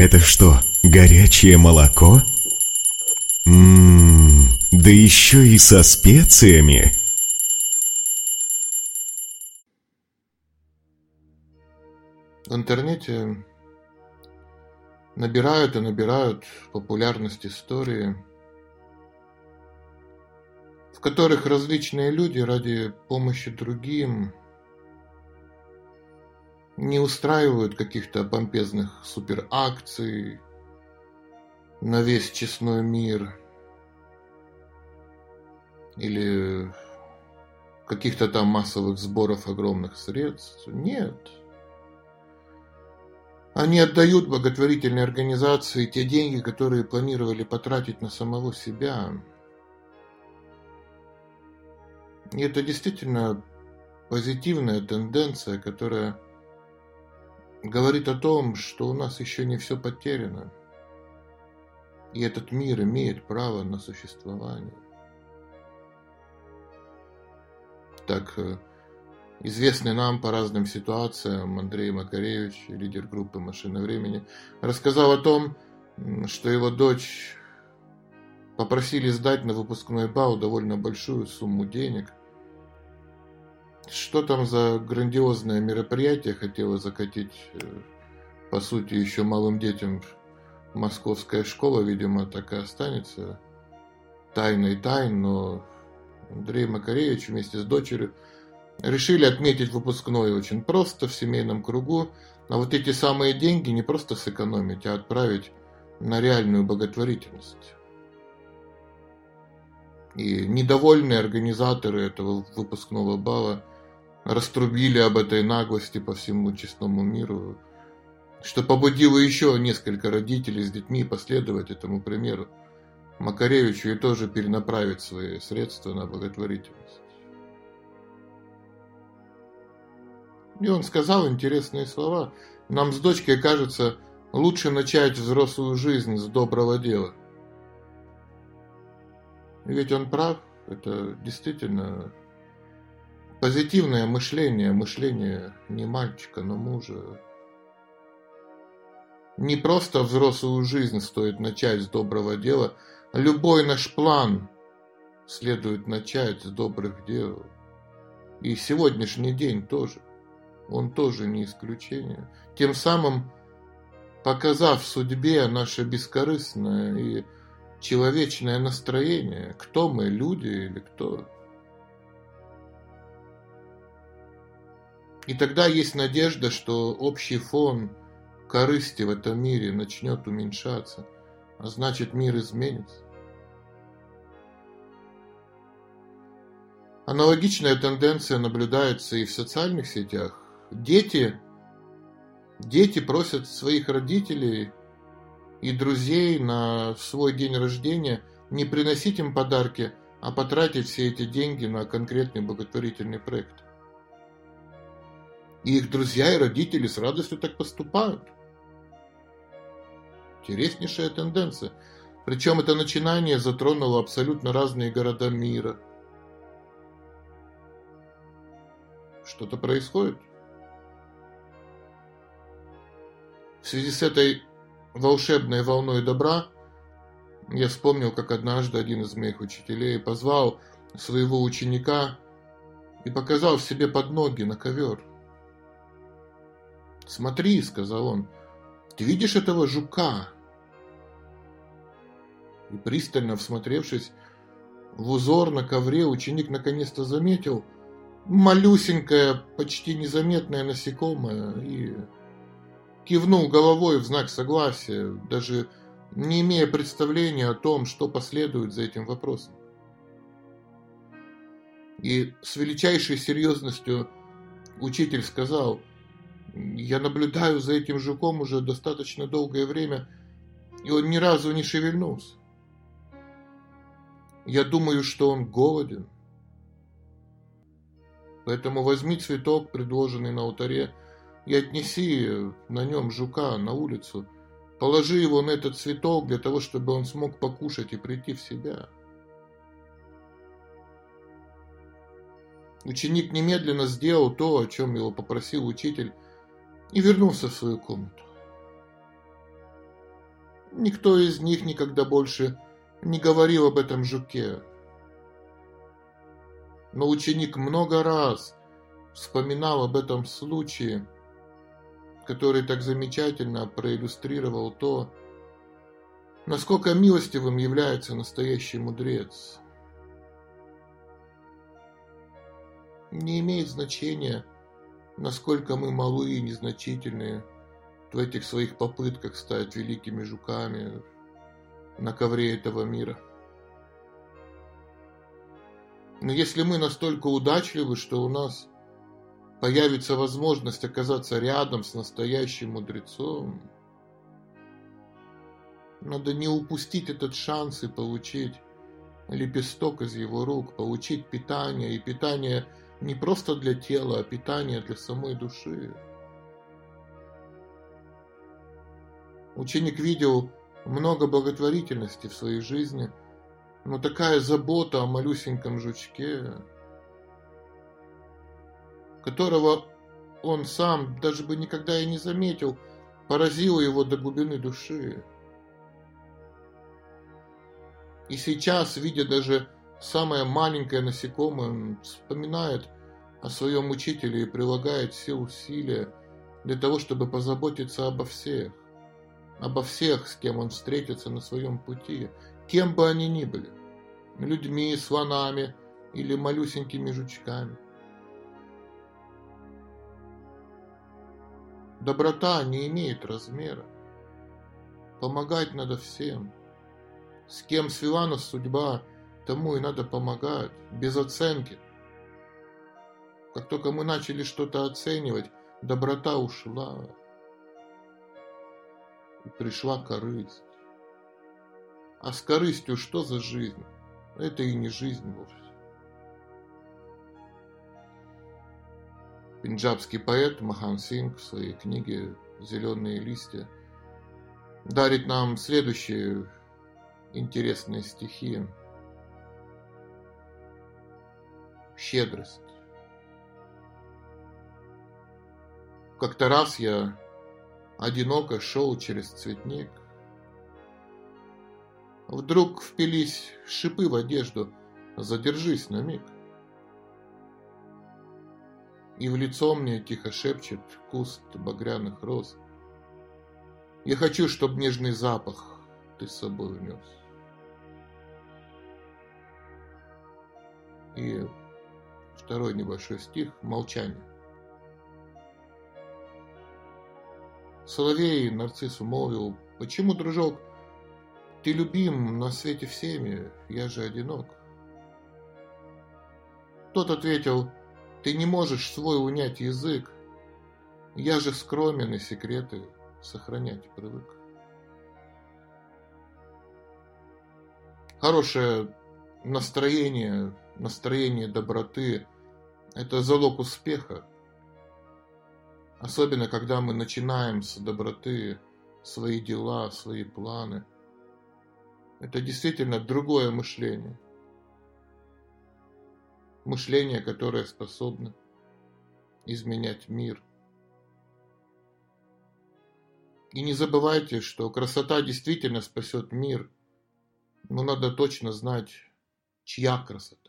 Это что, горячее молоко? Ммм, да еще и со специями. В интернете набирают и набирают популярность истории, в которых различные люди ради помощи другим не устраивают каких-то помпезных суперакций на весь честной мир или каких-то там массовых сборов огромных средств. Нет. Они отдают благотворительной организации те деньги, которые планировали потратить на самого себя. И это действительно позитивная тенденция, которая говорит о том, что у нас еще не все потеряно. И этот мир имеет право на существование. Так, э, известный нам по разным ситуациям Андрей Макаревич, лидер группы «Машина времени», рассказал о том, что его дочь попросили сдать на выпускной бал довольно большую сумму денег – что там за грандиозное мероприятие хотела закатить, э, по сути, еще малым детям московская школа, видимо, так и останется тайной тайн, но Андрей Макаревич вместе с дочерью решили отметить выпускной очень просто, в семейном кругу, а вот эти самые деньги не просто сэкономить, а отправить на реальную благотворительность. И недовольные организаторы этого выпускного бала раструбили об этой наглости по всему честному миру, что побудило еще несколько родителей с детьми последовать этому примеру. Макаревичу и тоже перенаправить свои средства на благотворительность. И он сказал интересные слова. Нам с дочкой кажется, лучше начать взрослую жизнь с доброго дела. Ведь он прав, это действительно Позитивное мышление, мышление не мальчика, но мужа. Не просто взрослую жизнь стоит начать с доброго дела, любой наш план следует начать с добрых дел. И сегодняшний день тоже. Он тоже не исключение. Тем самым показав судьбе наше бескорыстное и человечное настроение, кто мы, люди или кто. И тогда есть надежда, что общий фон корысти в этом мире начнет уменьшаться, а значит мир изменится. Аналогичная тенденция наблюдается и в социальных сетях. Дети, дети просят своих родителей и друзей на свой день рождения не приносить им подарки, а потратить все эти деньги на конкретный благотворительный проект. И их друзья и родители с радостью так поступают. Интереснейшая тенденция. Причем это начинание затронуло абсолютно разные города мира. Что-то происходит. В связи с этой волшебной волной добра я вспомнил, как однажды один из моих учителей позвал своего ученика и показал себе под ноги на ковер. «Смотри», — сказал он, — «ты видишь этого жука?» И пристально всмотревшись в узор на ковре, ученик наконец-то заметил малюсенькое, почти незаметное насекомое и кивнул головой в знак согласия, даже не имея представления о том, что последует за этим вопросом. И с величайшей серьезностью учитель сказал, я наблюдаю за этим жуком уже достаточно долгое время, и он ни разу не шевельнулся. Я думаю, что он голоден. Поэтому возьми цветок, предложенный на алтаре, и отнеси на нем жука на улицу. Положи его на этот цветок для того, чтобы он смог покушать и прийти в себя. Ученик немедленно сделал то, о чем его попросил учитель, и вернулся в свою комнату. Никто из них никогда больше не говорил об этом жуке. Но ученик много раз вспоминал об этом случае, который так замечательно проиллюстрировал то, насколько милостивым является настоящий мудрец. Не имеет значения, насколько мы малы и незначительные в этих своих попытках стать великими жуками на ковре этого мира. Но если мы настолько удачливы, что у нас появится возможность оказаться рядом с настоящим мудрецом, надо не упустить этот шанс и получить лепесток из его рук, получить питание, и питание не просто для тела, а питание для самой души. Ученик видел много благотворительности в своей жизни, но такая забота о малюсеньком жучке, которого он сам даже бы никогда и не заметил, поразила его до глубины души. И сейчас, видя даже самое маленькое насекомое, вспоминает о своем учителе и прилагает все усилия для того, чтобы позаботиться обо всех, обо всех, с кем он встретится на своем пути, кем бы они ни были, людьми, слонами или малюсенькими жучками. Доброта не имеет размера. Помогать надо всем. С кем свела нас судьба, тому и надо помогать, без оценки. Как только мы начали что-то оценивать, доброта ушла. И пришла корысть. А с корыстью что за жизнь? Это и не жизнь вовсе. Пенджабский поэт Махан Синг в своей книге «Зеленые листья» дарит нам следующие интересные стихи. Щедрость. Как-то раз я одиноко шел через цветник. Вдруг впились шипы в одежду. Задержись на миг и в лицо мне тихо шепчет куст багряных роз. Я хочу, чтоб нежный запах ты с собой унес. И второй небольшой стих «Молчание». Соловей нарциссу молвил, «Почему, дружок, ты любим на свете всеми, я же одинок?» Тот ответил, ты не можешь свой унять язык. Я же скромен и секреты сохранять привык. Хорошее настроение, настроение доброты – это залог успеха. Особенно, когда мы начинаем с доброты свои дела, свои планы. Это действительно другое мышление – мышление, которое способно изменять мир. И не забывайте, что красота действительно спасет мир, но надо точно знать, чья красота.